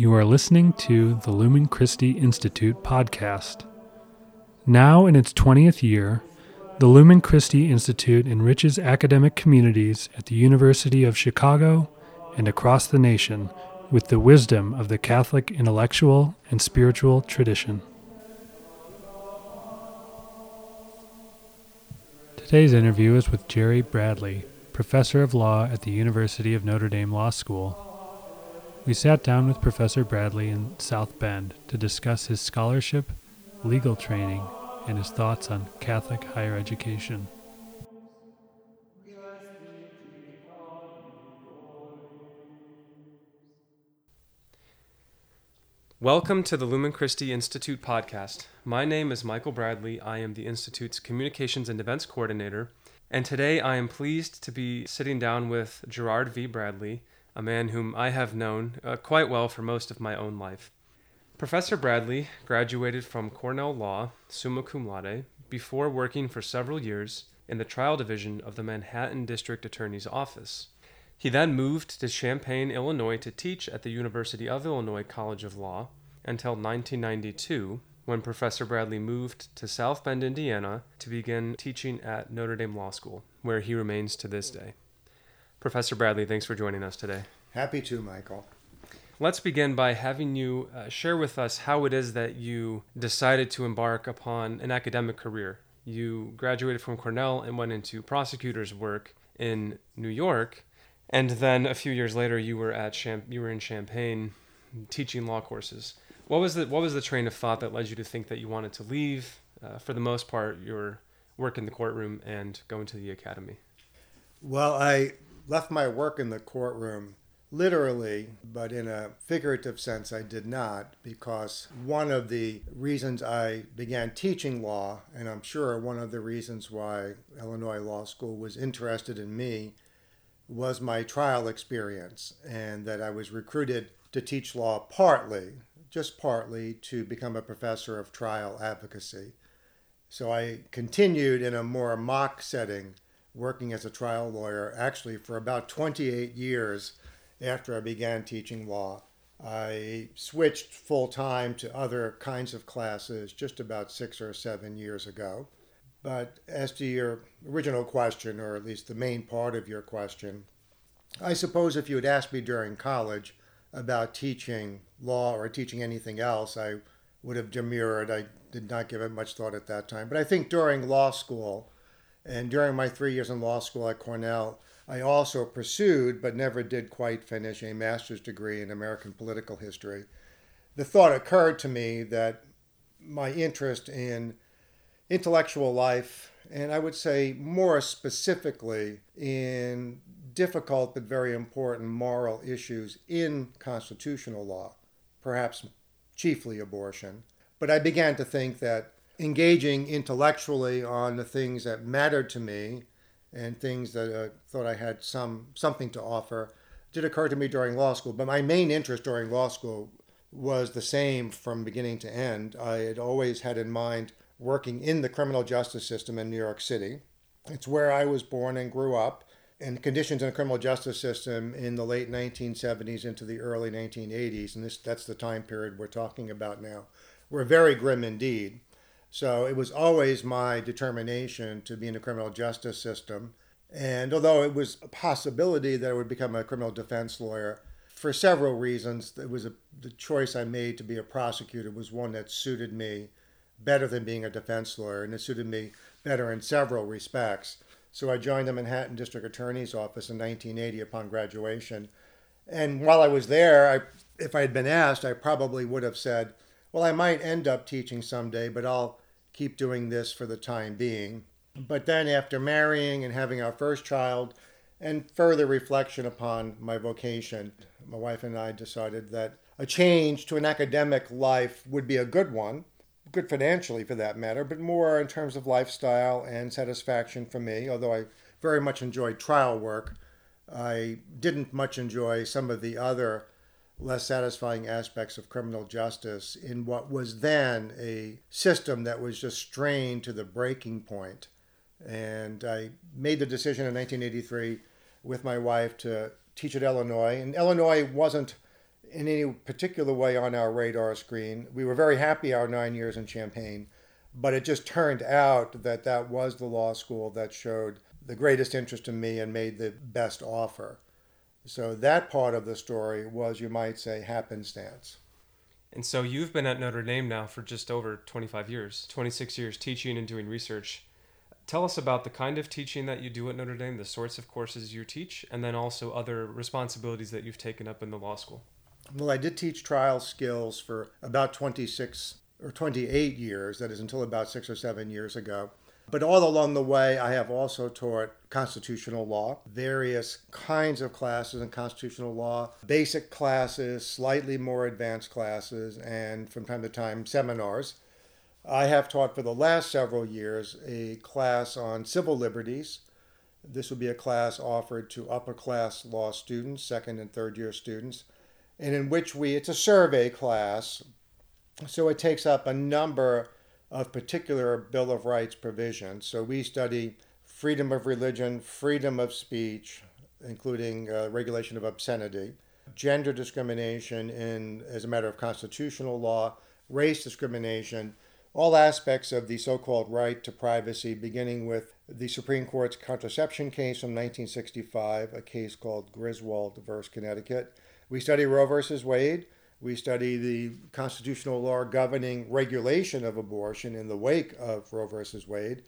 You are listening to the Lumen Christi Institute podcast. Now in its 20th year, the Lumen Christi Institute enriches academic communities at the University of Chicago and across the nation with the wisdom of the Catholic intellectual and spiritual tradition. Today's interview is with Jerry Bradley, professor of law at the University of Notre Dame Law School. We sat down with Professor Bradley in South Bend to discuss his scholarship, legal training, and his thoughts on Catholic higher education. Welcome to the Lumen Christi Institute podcast. My name is Michael Bradley. I am the Institute's Communications and Events Coordinator. And today I am pleased to be sitting down with Gerard V. Bradley, a man whom I have known uh, quite well for most of my own life. Professor Bradley graduated from Cornell Law, summa cum laude, before working for several years in the trial division of the Manhattan District Attorney's Office. He then moved to Champaign, Illinois to teach at the University of Illinois College of Law until 1992, when Professor Bradley moved to South Bend, Indiana to begin teaching at Notre Dame Law School, where he remains to this day. Professor Bradley, thanks for joining us today. Happy to, Michael. Let's begin by having you uh, share with us how it is that you decided to embark upon an academic career. You graduated from Cornell and went into prosecutor's work in New York and then a few years later you were at Cham- you were in Champaign teaching law courses. What was the what was the train of thought that led you to think that you wanted to leave uh, for the most part your work in the courtroom and go into the academy? Well, I left my work in the courtroom literally, but in a figurative sense, I did not, because one of the reasons I began teaching law, and I'm sure one of the reasons why Illinois Law School was interested in me, was my trial experience, and that I was recruited to teach law partly, just partly, to become a professor of trial advocacy. So I continued in a more mock setting, working as a trial lawyer, actually for about 28 years after I began teaching law. I switched full time to other kinds of classes just about six or seven years ago. But as to your original question, or at least the main part of your question, I suppose if you had asked me during college about teaching law or teaching anything else, I would have demurred. I did not give it much thought at that time. But I think during law school and during my three years in law school at Cornell, I also pursued, but never did quite finish, a master's degree in American political history. The thought occurred to me that my interest in intellectual life, and I would say more specifically in difficult but very important moral issues in constitutional law, perhaps chiefly abortion. But I began to think that engaging intellectually on the things that mattered to me and things that I uh, thought I had some something to offer did occur to me during law school. But my main interest during law school was the same from beginning to end. I had always had in mind working in the criminal justice system in New York City. It's where I was born and grew up. And conditions in the criminal justice system in the late 1970s into the early 1980s, and this, that's the time period we're talking about now, were very grim indeed. So it was always my determination to be in the criminal justice system. And although it was a possibility that I would become a criminal defense lawyer, for several reasons, it was a, the choice I made to be a prosecutor was one that suited me better than being a defense lawyer, and it suited me better in several respects. So I joined the Manhattan District Attorney's Office in 1980 upon graduation. And while I was there, I, if I had been asked, I probably would have said, well, I might end up teaching someday, but I'll keep doing this for the time being. But then, after marrying and having our first child, and further reflection upon my vocation, my wife and I decided that a change to an academic life would be a good one good financially for that matter, but more in terms of lifestyle and satisfaction for me. Although I very much enjoyed trial work, I didn't much enjoy some of the other less satisfying aspects of criminal justice in what was then a system that was just strained to the breaking point. And I made the decision in 1983 with my wife to teach at Illinois. And Illinois wasn't in any particular way on our radar screen. We were very happy our nine years in Champaign, but it just turned out that that was the law school that showed the greatest interest in me and made the best offer. So that part of the story was, you might say, happenstance. And so you've been at Notre Dame now for just over 25 years, 26 years teaching and doing research. Tell us about the kind of teaching that you do at Notre Dame, the sorts of courses you teach, and then also other responsibilities that you've taken up in the law school. Well, I did teach trial skills for about 26 or 28 years, that is until about six or seven years ago. But all along the way, I have also taught constitutional law, various kinds of classes in constitutional law, basic classes, slightly more advanced classes, and from time to time, seminars. I have taught for the last several years a class on civil liberties. This would be a class offered to upper class law students, second and third year students, and in which we, it's a survey class, so it takes up a number of particular Bill of Rights provisions. So we study freedom of religion, freedom of speech, including uh, regulation of obscenity, gender discrimination in, as a matter of constitutional law, race discrimination, all aspects of the so called right to privacy, beginning with the Supreme Court's contraception case from 1965, a case called Griswold versus Connecticut. We study Roe versus Wade. We study the constitutional law governing regulation of abortion in the wake of Roe versus Wade.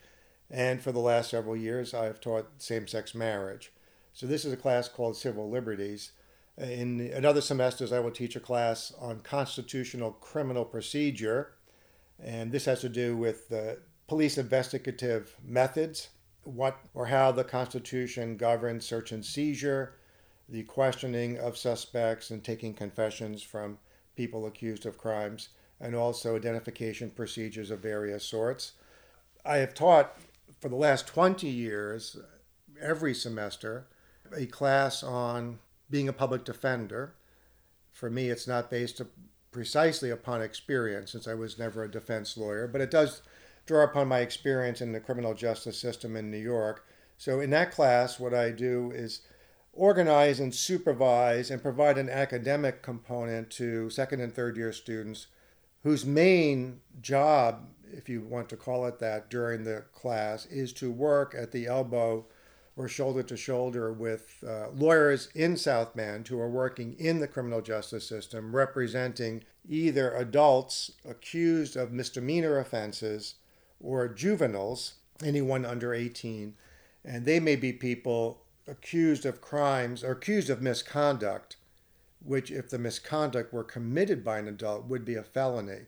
And for the last several years, I've taught same sex marriage. So this is a class called Civil Liberties. In another semesters, I will teach a class on constitutional criminal procedure. And this has to do with the police investigative methods, what or how the Constitution governs search and seizure, the questioning of suspects and taking confessions from people accused of crimes, and also identification procedures of various sorts. I have taught for the last 20 years, every semester, a class on being a public defender. For me, it's not based precisely upon experience, since I was never a defense lawyer, but it does draw upon my experience in the criminal justice system in New York. So, in that class, what I do is organize and supervise and provide an academic component to second and third year students whose main job, if you want to call it that, during the class is to work at the elbow or shoulder to shoulder with uh, lawyers in South Bend who are working in the criminal justice system representing either adults accused of misdemeanor offenses or juveniles, anyone under 18. And they may be people accused of crimes or accused of misconduct, which, if the misconduct were committed by an adult, would be a felony.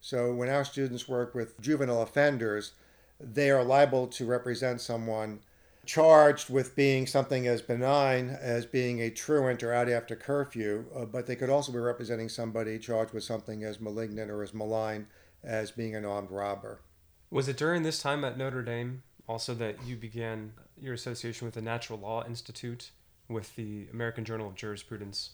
So when our students work with juvenile offenders, they are liable to represent someone charged with being something as benign as being a truant or out after curfew, uh, but they could also be representing somebody charged with something as malignant or as malign as being an armed robber. Was it during this time at Notre Dame also that you began your association with the Natural Law Institute with the American Journal of Jurisprudence.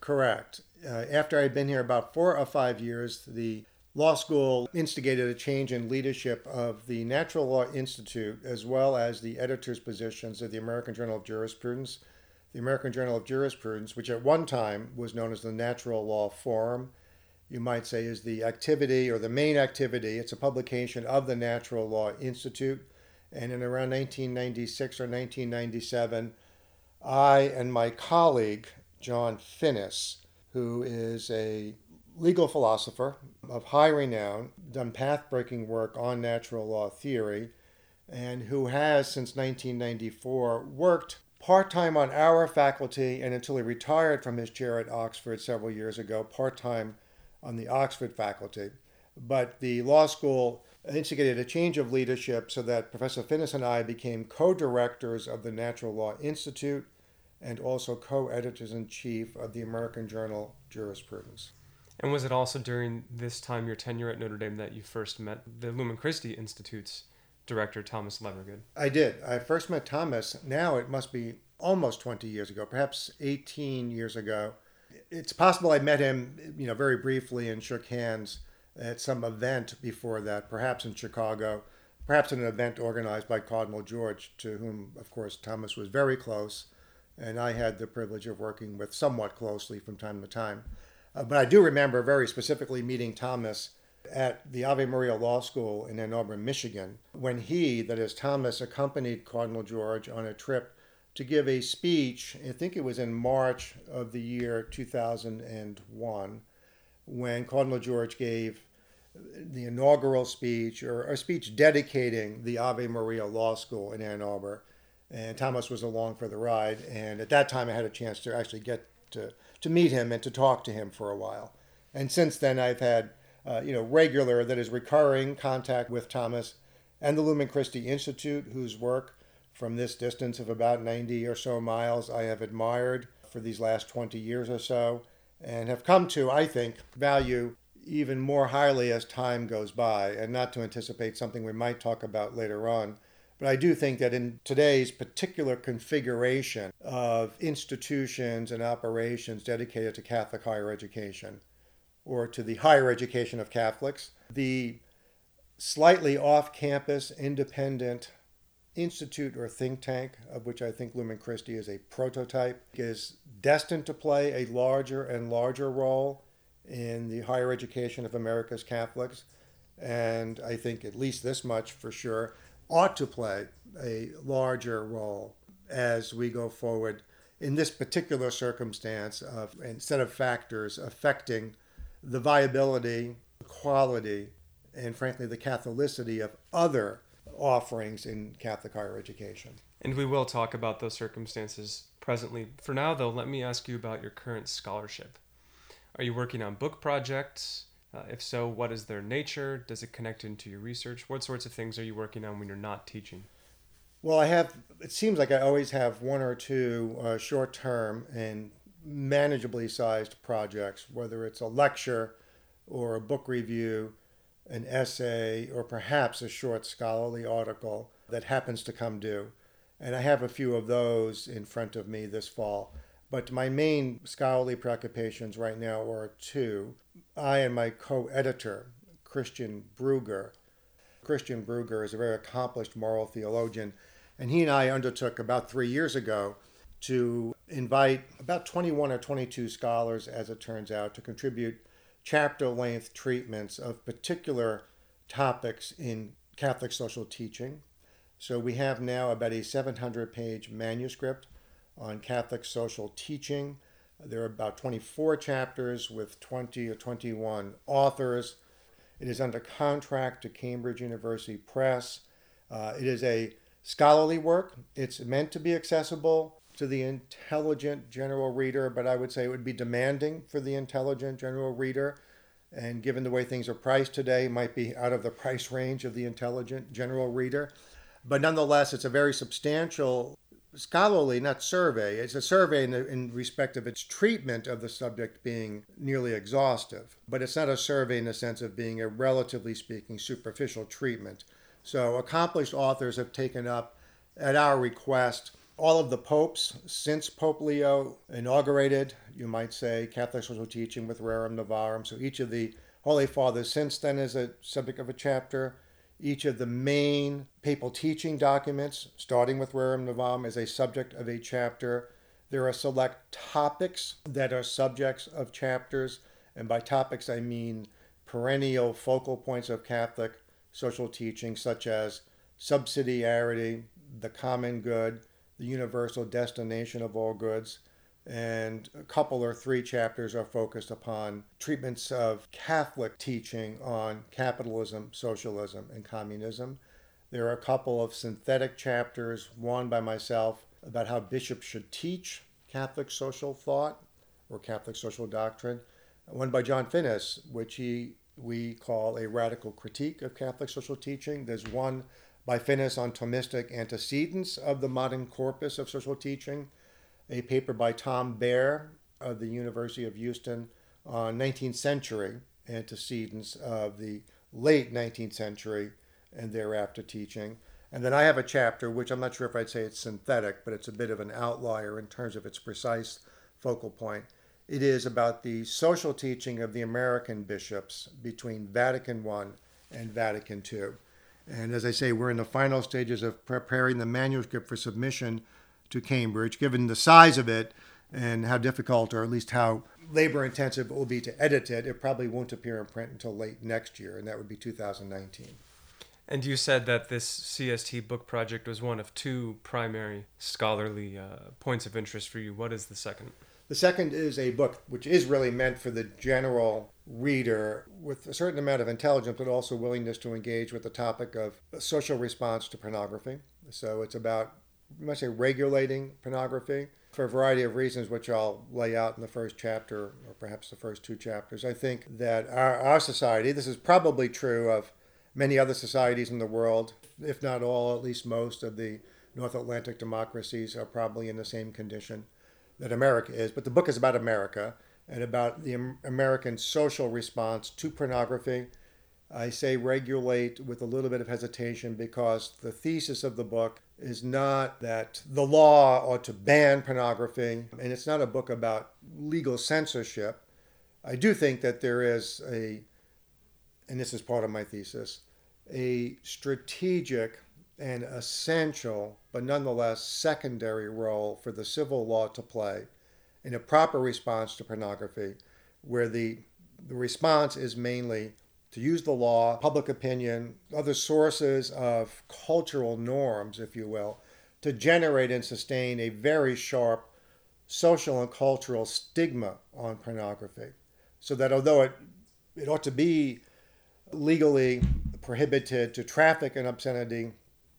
Correct. Uh, after I'd been here about four or five years, the law school instigated a change in leadership of the Natural Law Institute as well as the editor's positions of the American Journal of Jurisprudence. The American Journal of Jurisprudence, which at one time was known as the Natural Law Forum, you might say is the activity or the main activity. It's a publication of the Natural Law Institute. And in around 1996 or 1997, I and my colleague, John Finnis, who is a legal philosopher of high renown, done path breaking work on natural law theory, and who has since 1994 worked part time on our faculty and until he retired from his chair at Oxford several years ago, part time on the Oxford faculty. But the law school instigated a change of leadership so that Professor Finnis and I became co directors of the Natural Law Institute and also co editors in chief of the American Journal Jurisprudence. And was it also during this time, your tenure at Notre Dame, that you first met the Lumen Christi Institute's director, Thomas Levergood? I did. I first met Thomas, now it must be almost 20 years ago, perhaps 18 years ago. It's possible I met him, you know, very briefly and shook hands at some event before that, perhaps in Chicago, perhaps in an event organized by Cardinal George, to whom, of course, Thomas was very close, and I had the privilege of working with somewhat closely from time to time. Uh, but I do remember very specifically meeting Thomas at the Ave Maria Law School in Ann Arbor, Michigan, when he, that is Thomas, accompanied Cardinal George on a trip to give a speech. I think it was in March of the year 2001 when Cardinal George gave the inaugural speech or a speech dedicating the Ave Maria Law School in Ann Arbor. And Thomas was along for the ride. And at that time, I had a chance to actually get to, to meet him and to talk to him for a while. And since then, I've had uh, you know regular, that is recurring contact with Thomas and the Lumen Christi Institute, whose work from this distance of about 90 or so miles I have admired for these last 20 years or so and have come to, I think, value even more highly as time goes by, and not to anticipate something we might talk about later on. But I do think that in today's particular configuration of institutions and operations dedicated to Catholic higher education, or to the higher education of Catholics, the slightly off campus, independent institute or think tank, of which I think Lumen Christi is a prototype, is destined to play a larger and larger role in the higher education of America's Catholics. And I think at least this much for sure ought to play a larger role as we go forward in this particular circumstance of a set of factors affecting the viability, the quality, and frankly the Catholicity of other offerings in Catholic higher education. And we will talk about those circumstances presently. For now, though, let me ask you about your current scholarship. Are you working on book projects? Uh, if so, what is their nature? Does it connect into your research? What sorts of things are you working on when you're not teaching? Well, I have, it seems like I always have one or two uh, short term and manageably sized projects, whether it's a lecture or a book review, an essay, or perhaps a short scholarly article that happens to come due. And I have a few of those in front of me this fall. But my main scholarly preoccupations right now are two. I and my co editor, Christian Brugger. Christian Brugger is a very accomplished moral theologian, and he and I undertook about three years ago to invite about 21 or 22 scholars, as it turns out, to contribute chapter length treatments of particular topics in Catholic social teaching. So we have now about a 700 page manuscript on Catholic social teaching. There are about 24 chapters with 20 or 21 authors. It is under contract to Cambridge University Press. Uh, it is a scholarly work. It's meant to be accessible to the intelligent general reader, but I would say it would be demanding for the intelligent general reader. And given the way things are priced today, might be out of the price range of the intelligent general reader. But nonetheless, it's a very substantial scholarly, not survey. It's a survey in, in, respect of its treatment of the subject being nearly exhaustive, but it's not a survey in the sense of being a relatively speaking superficial treatment. So accomplished authors have taken up, at our request, all of the popes since Pope Leo inaugurated, you might say, Catholic social teaching with Rerum Novarum. So each of the Holy Fathers since then is a subject of a chapter. Each of the main papal teaching documents, starting with Rerum Novarum, is a subject of a chapter. There are select topics that are subjects of chapters, and by topics I mean perennial focal points of Catholic social teaching, such as subsidiarity, the common good, the universal destination of all goods. And a couple or three chapters are focused upon treatments of Catholic teaching on capitalism, socialism, and communism. There are a couple of synthetic chapters, one by myself about how bishops should teach Catholic social thought or Catholic social doctrine, one by John Finnis, which he we call a radical critique of Catholic social teaching. There's one by Finnis on Thomistic antecedents of the modern corpus of social teaching, a paper by Tom Behr of the University of Houston on 19th century antecedents of the late 19th century and thereafter teaching. And then I have a chapter, which I'm not sure if I'd say it's synthetic, but it's a bit of an outlier in terms of its precise focal point. It is about the social teaching of the American bishops between Vatican I and Vatican II. And as I say, we're in the final stages of preparing the manuscript for submission to Cambridge, given the size of it and how difficult, or at least how labor intensive it will be to edit it. It probably won't appear in print until late next year, and that would be 2019. And you said that this CST book project was one of two primary scholarly uh, points of interest for you. What is the second? The second is a book which is really meant for the general reader with a certain amount of intelligence, but also willingness to engage with the topic of social response to pornography. So it's about, you might say, regulating pornography for a variety of reasons, which I'll lay out in the first chapter or perhaps the first two chapters. I think that our, our society, this is probably true of many other societies in the world, if not all, at least most of the North Atlantic democracies are probably in the same condition that America is. But the book is about America and about the American social response to pornography. I say regulate with a little bit of hesitation because the thesis of the book is not that the law ought to ban pornography, and it's not a book about legal censorship. I do think that there is a and this is part of my thesis, a strategic and essential, but nonetheless secondary role for the civil law to play in a proper response to pornography, where the, the response is mainly to use the law, public opinion, other sources of cultural norms, if you will, to generate and sustain a very sharp social and cultural stigma on pornography. So that although it, it ought to be legally prohibited to traffic in obscenity.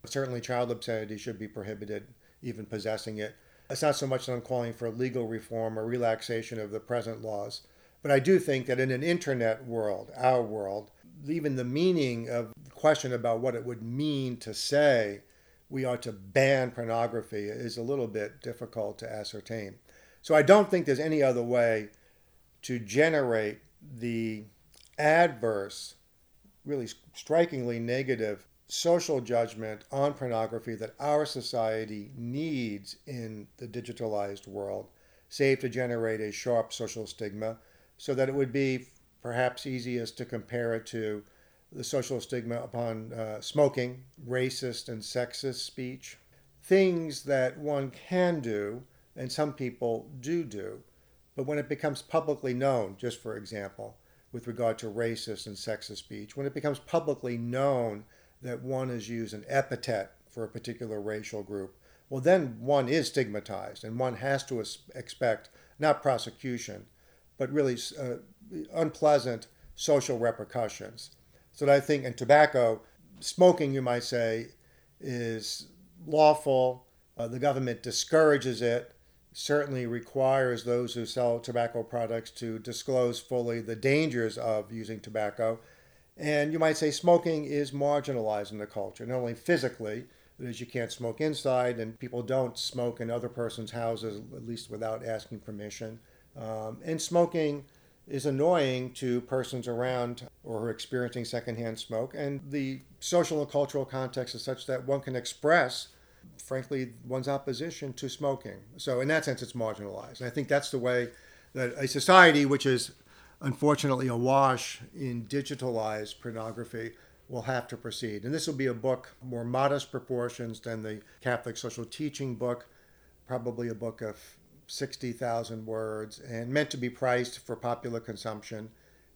Certainly, child obscenity should be prohibited, even possessing it. It's not so much that I'm calling for legal reform or relaxation of the present laws, but I do think that in an internet world, our world, even the meaning of the question about what it would mean to say we ought to ban pornography is a little bit difficult to ascertain. So I don't think there's any other way to generate the adverse really strikingly negative social judgment on pornography that our society needs in the digitalized world, save to generate a sharp social stigma, so that it would be perhaps easiest to compare it to the social stigma upon uh, smoking, racist and sexist speech, things that one can do and some people do do. But when it becomes publicly known, just for example, with regard to racist and sexist speech, when it becomes publicly known that one has used an epithet for a particular racial group, well, then one is stigmatized and one has to expect not prosecution, but really uh, unpleasant social repercussions. So I think in tobacco, smoking, you might say, is lawful. Uh, the government discourages it certainly requires those who sell tobacco products to disclose fully the dangers of using tobacco. And you might say smoking is marginalized in the culture, not only physically, is, you can't smoke inside, and people don't smoke in other person's houses, at least without asking permission. Um, and smoking is annoying to persons around or who are experiencing secondhand smoke. And the social and cultural context is such that one can express frankly, one's opposition to smoking. So, in that sense, it's marginalized. And I think that's the way that a society which is unfortunately awash in digitalized pornography will have to proceed. And this will be a book more modest proportions than the Catholic social teaching book, probably a book of 60,000 words and meant to be priced for popular consumption.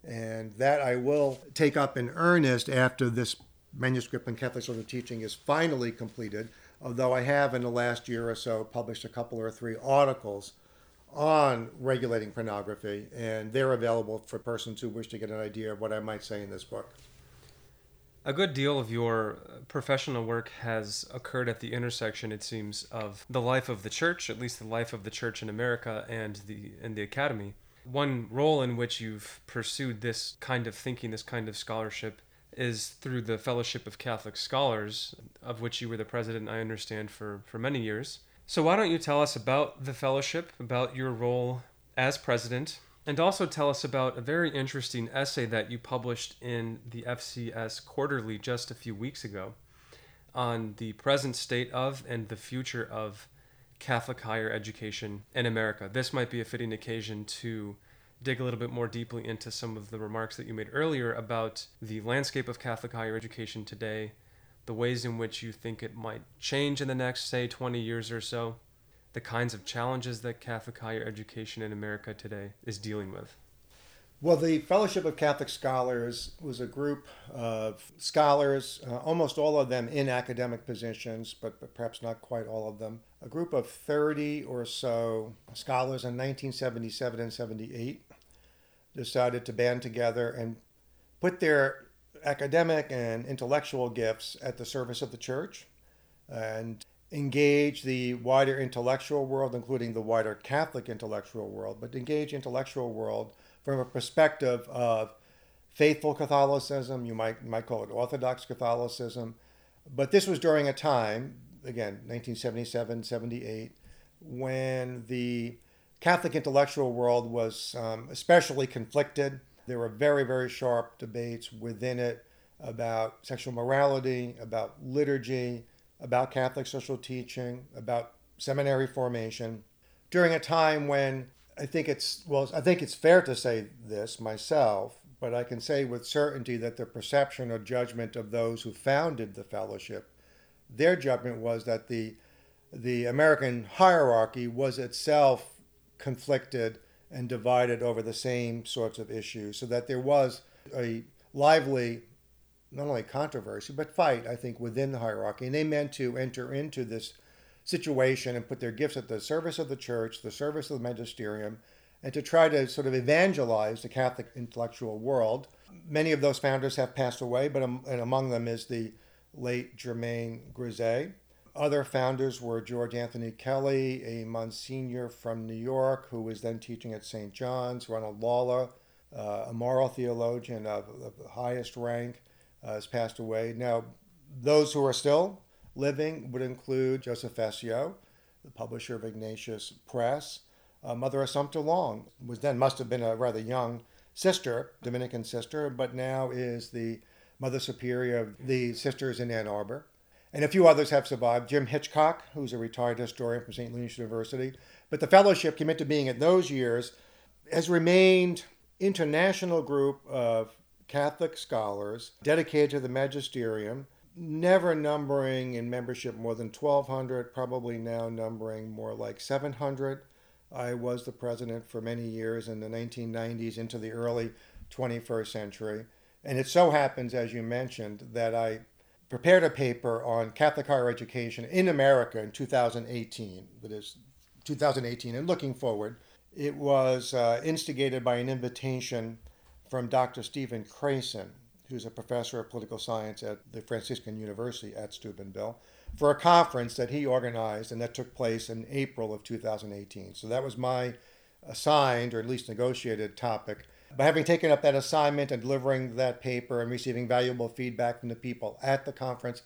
And that I will take up in earnest after this manuscript on Catholic social teaching is finally completed although I have in the last year or so published a couple or three articles on regulating pornography, and they're available for persons who wish to get an idea of what I might say in this book. A good deal of your professional work has occurred at the intersection, it seems, of the life of the church, at least the life of the church in America, and the and the academy. One role in which you've pursued this kind of thinking, this kind of scholarship, is through the Fellowship of Catholic Scholars, of which you were the president, I understand, for, for many years. So, why don't you tell us about the fellowship, about your role as president, and also tell us about a very interesting essay that you published in the FCS Quarterly just a few weeks ago on the present state of and the future of Catholic higher education in America. This might be a fitting occasion to dig a little bit more deeply into some of the remarks that you made earlier about the landscape of Catholic higher education today, the ways in which you think it might change in the next, say, 20 years or so, the kinds of challenges that Catholic higher education in America today is dealing with? Well, the Fellowship of Catholic Scholars was a group of scholars, uh, almost all of them in academic positions, but, but, perhaps not quite all of them. A group of 30 or so scholars in 1977 and 78 decided to band together and put their academic and intellectual gifts at the service of the church and engage the wider intellectual world, including the wider Catholic intellectual world, but engage intellectual world from a perspective of faithful Catholicism, you might, might call it Orthodox Catholicism. But this was during a time, again, 1977, 78, when the Catholic intellectual world was um, especially conflicted. There were very, very sharp debates within it about sexual morality, about liturgy, about Catholic social teaching, about seminary formation, during a time when I think it's well, I think it's fair to say this myself, but I can say with certainty that the perception or judgment of those who founded the fellowship, their judgment was that the the American hierarchy was itself conflicted and divided over the same sorts of issues, so that there was a lively, not only controversy, but fight, I think, within the hierarchy. And they meant to enter into this situation and put their gifts at the service of the church, the service of the magisterium, and to try to sort of evangelize the Catholic intellectual world. Many of those founders have passed away, but and among them is the late Germain Grisez. Other founders were George Anthony Kelly, a Monsignor from New York who was then teaching at St. John's, Ronald Lawler, uh, a moral theologian of, of the highest rank, uh, has passed away. Now, those who are still living would include Joseph Fessio, the publisher of Ignatius Press. Uh, Mother Assumpta Long was then must have been a rather young sister, Dominican sister, but now is the Mother Superior of the Sisters in Ann Arbor and a few others have survived. Jim Hitchcock, who's a retired historian from St. Louis University. But the fellowship, committed to being in those years, has remained international group of Catholic scholars dedicated to the magisterium, never numbering in membership more than 1,200, probably now numbering more like 700. I was the president for many years in the 1990s into the early 21st century. And it so happens, as you mentioned, that I prepared a paper on Catholic higher education in America in 2018, that is 2018, and looking forward. It was uh, instigated by an invitation from Dr. Stephen Krason, who's a professor of political science at the Franciscan University at Steubenville, for a conference that he organized and that took place in April of 2018. So that was my assigned, or at least negotiated, topic by having taken up that assignment and delivering that paper and receiving valuable feedback from the people at the conference,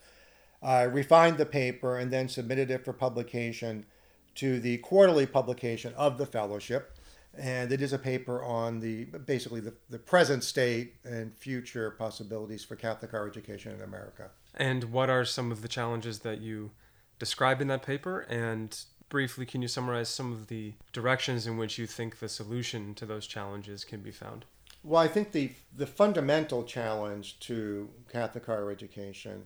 I refined the paper and then submitted it for publication to the quarterly publication of the fellowship. And it is a paper on the basically the, the present state and future possibilities for Catholic higher education in America. And what are some of the challenges that you describe in that paper? And briefly, can you summarize some of the directions in which you think the solution to those challenges can be found? Well, I think the the fundamental challenge to Catholic higher education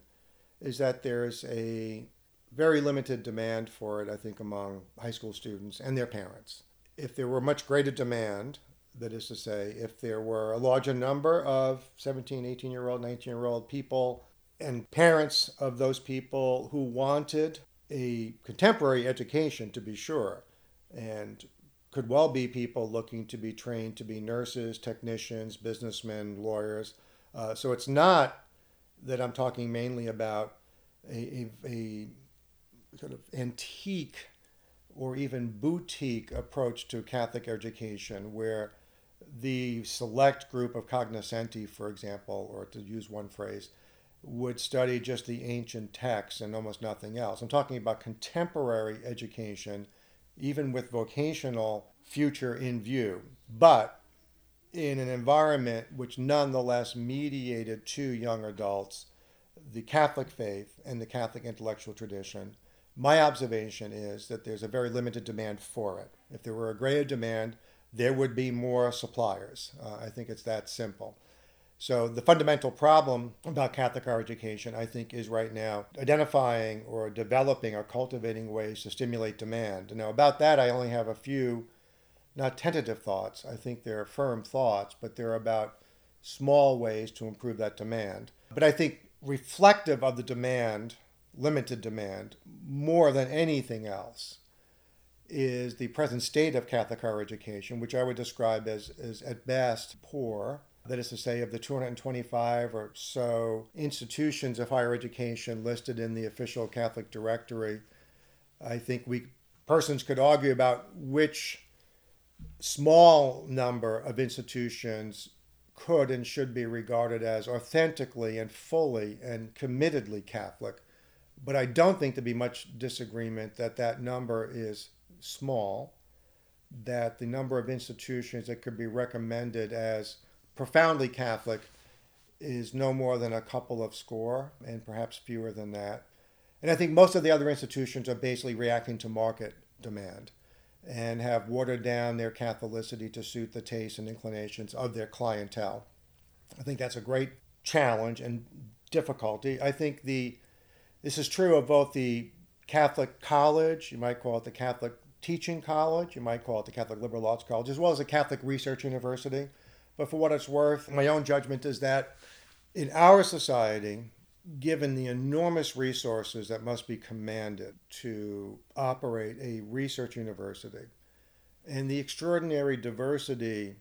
is that there's a very limited demand for it, I think, among high school students and their parents. If there were much greater demand, that is to say, if there were a larger number of 17, 18 year old, 19 year old people and parents of those people who wanted a contemporary education, to be sure, and could well be people looking to be trained to be nurses, technicians, businessmen, lawyers. Uh, so it's not that I'm talking mainly about a, a, a sort of antique or even boutique approach to Catholic education where the select group of cognoscenti, for example, or to use one phrase, would study just the ancient texts and almost nothing else. I'm talking about contemporary education, even with vocational future in view, but in an environment which nonetheless mediated to young adults the Catholic faith and the Catholic intellectual tradition. My observation is that there's a very limited demand for it. If there were a greater demand, there would be more suppliers. Uh, I think it's that simple. So, the fundamental problem about Catholic higher education, I think, is right now identifying or developing or cultivating ways to stimulate demand. Now, about that, I only have a few, not tentative thoughts. I think they're firm thoughts, but they're about small ways to improve that demand. But I think reflective of the demand, limited demand, more than anything else, is the present state of Catholic higher education, which I would describe as, as at best poor that is to say, of the 225 or so institutions of higher education listed in the official Catholic directory, I think we persons could argue about which small number of institutions could and should be regarded as authentically and fully and committedly Catholic. But I don't think there'd be much disagreement that that number is small, that the number of institutions that could be recommended as profoundly Catholic is no more than a couple of score, and perhaps fewer than that. And I think most of the other institutions are basically reacting to market demand and have watered down their Catholicity to suit the tastes and inclinations of their clientele. I think that's a great challenge and difficulty. I think the this is true of both the Catholic college, you might call it the Catholic teaching college, you might call it the Catholic liberal arts college, as well as the Catholic research university. But for what it's worth, my own judgment is that in our society, given the enormous resources that must be commanded to operate a research university and the extraordinary diversity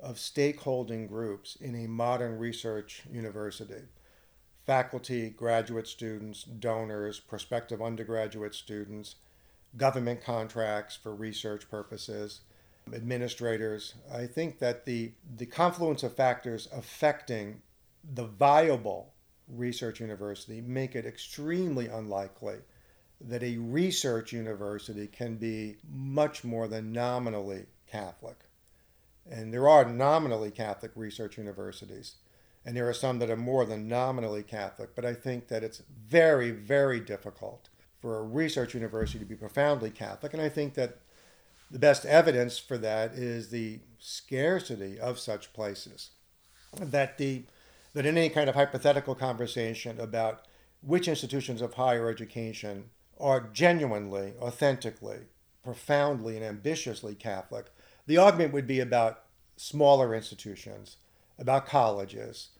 of stakeholding groups in a modern research university faculty, graduate students, donors, prospective undergraduate students, government contracts for research purposes, administrators. I think that the, the confluence of factors affecting the viable research university make it extremely unlikely that a research university can be much more than nominally Catholic. And there are nominally Catholic research universities, and there are some that are more than nominally Catholic, but I think that it's very, very difficult for a research university to be profoundly Catholic. And I think that the best evidence for that is the scarcity of such places. That the that in any kind of hypothetical conversation about which institutions of higher education are genuinely, authentically, profoundly, and ambitiously Catholic, the argument would be about smaller institutions, about colleges,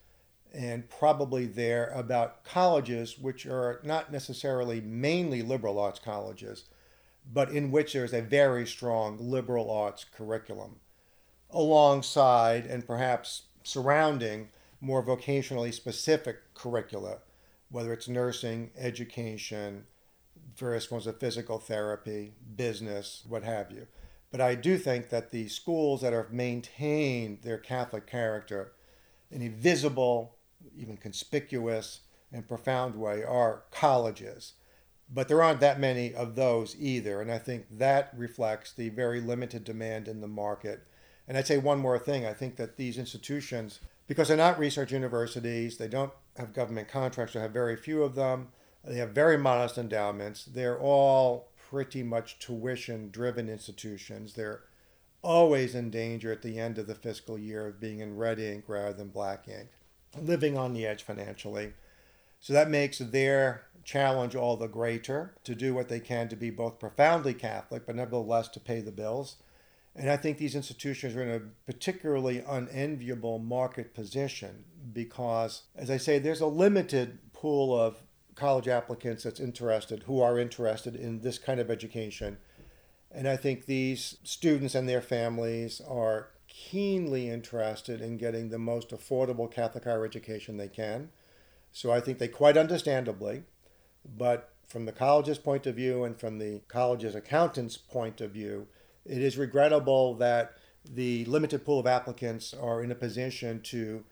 and probably there about colleges which are not necessarily mainly liberal arts colleges, but in which there's a very strong liberal arts curriculum alongside and perhaps surrounding more vocationally specific curricula, whether it's nursing, education, various forms of physical therapy, business, what have you. But I do think that the schools that have maintained their Catholic character in a visible, even conspicuous, and profound way are colleges but there aren't that many of those either. And I think that reflects the very limited demand in the market. And I'd say one more thing I think that these institutions, because they're not research universities, they don't have government contracts, or have very few of them, they have very modest endowments, they're all pretty much tuition driven institutions. They're always in danger at the end of the fiscal year of being in red ink rather than black ink, living on the edge financially. So that makes their challenge all the greater to do what they can to be both profoundly Catholic, but nevertheless to pay the bills. And I think these institutions are in a particularly unenviable market position because, as I say, there's a limited pool of college applicants that's interested, who are interested in this kind of education. And I think these students and their families are keenly interested in getting the most affordable Catholic higher education they can. So I think they quite understandably but from the college's point of view and from the college's accountant's point of view, it is regrettable that the limited pool of applicants are in a position to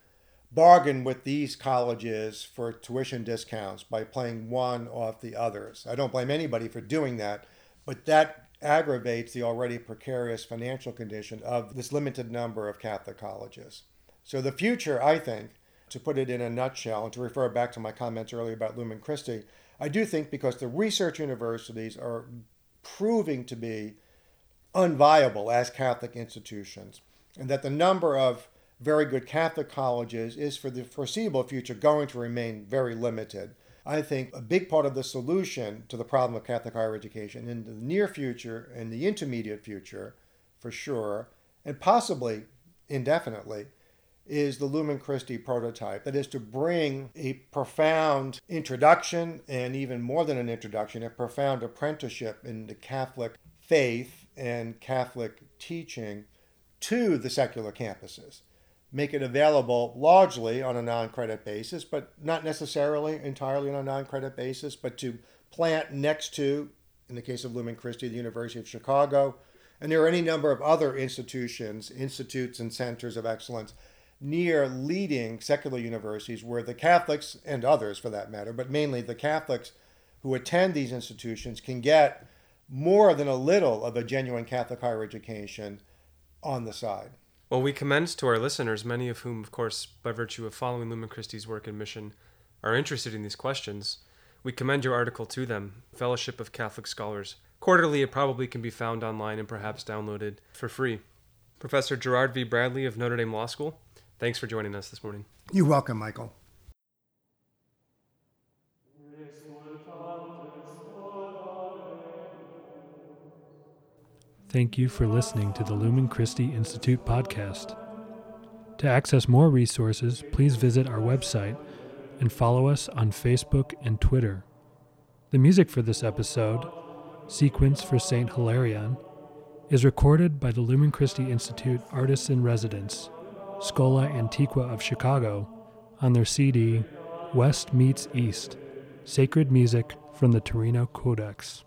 bargain with these colleges for tuition discounts by playing one off the others. I don't blame anybody for doing that, but that aggravates the already precarious financial condition of this limited number of Catholic colleges. So the future, I think, to put it in a nutshell, and to refer back to my comments earlier about Lumen Christi, I do think because the research universities are proving to be unviable as Catholic institutions, and that the number of very good Catholic colleges is for the foreseeable future going to remain very limited. I think a big part of the solution to the problem of Catholic higher education in the near future and the intermediate future, for sure, and possibly indefinitely, is the Lumen Christi prototype. That is to bring a profound introduction, and even more than an introduction, a profound apprenticeship in the Catholic faith and Catholic teaching to the secular campuses. Make it available largely on a non credit basis, but not necessarily entirely on a non credit basis, but to plant next to, in the case of Lumen Christi, the University of Chicago. And there are any number of other institutions, institutes, and centers of excellence near leading secular universities where the Catholics, and others for that matter, but mainly the Catholics who attend these institutions, can get more than a little of a genuine Catholic higher education on the side. Well, we commend to our listeners, many of whom, of course, by virtue of following Lumen Christi's work and mission, are interested in these questions. We commend your article to them, Fellowship of Catholic Scholars. Quarterly, it probably can be found online and perhaps downloaded for free. Professor Gerard V. Bradley of Notre Dame Law School, thanks for joining us this morning. You're welcome, Michael. Thank you for listening to the Lumen Christi Institute podcast. To access more resources, please visit our website and follow us on Facebook and Twitter. The music for this episode, Sequence for St. Hilarion, is recorded by the Lumen Christi Institute Artists in Residence, Schola Antiqua of Chicago, on their CD West Meets East Sacred Music from the Torino Codex.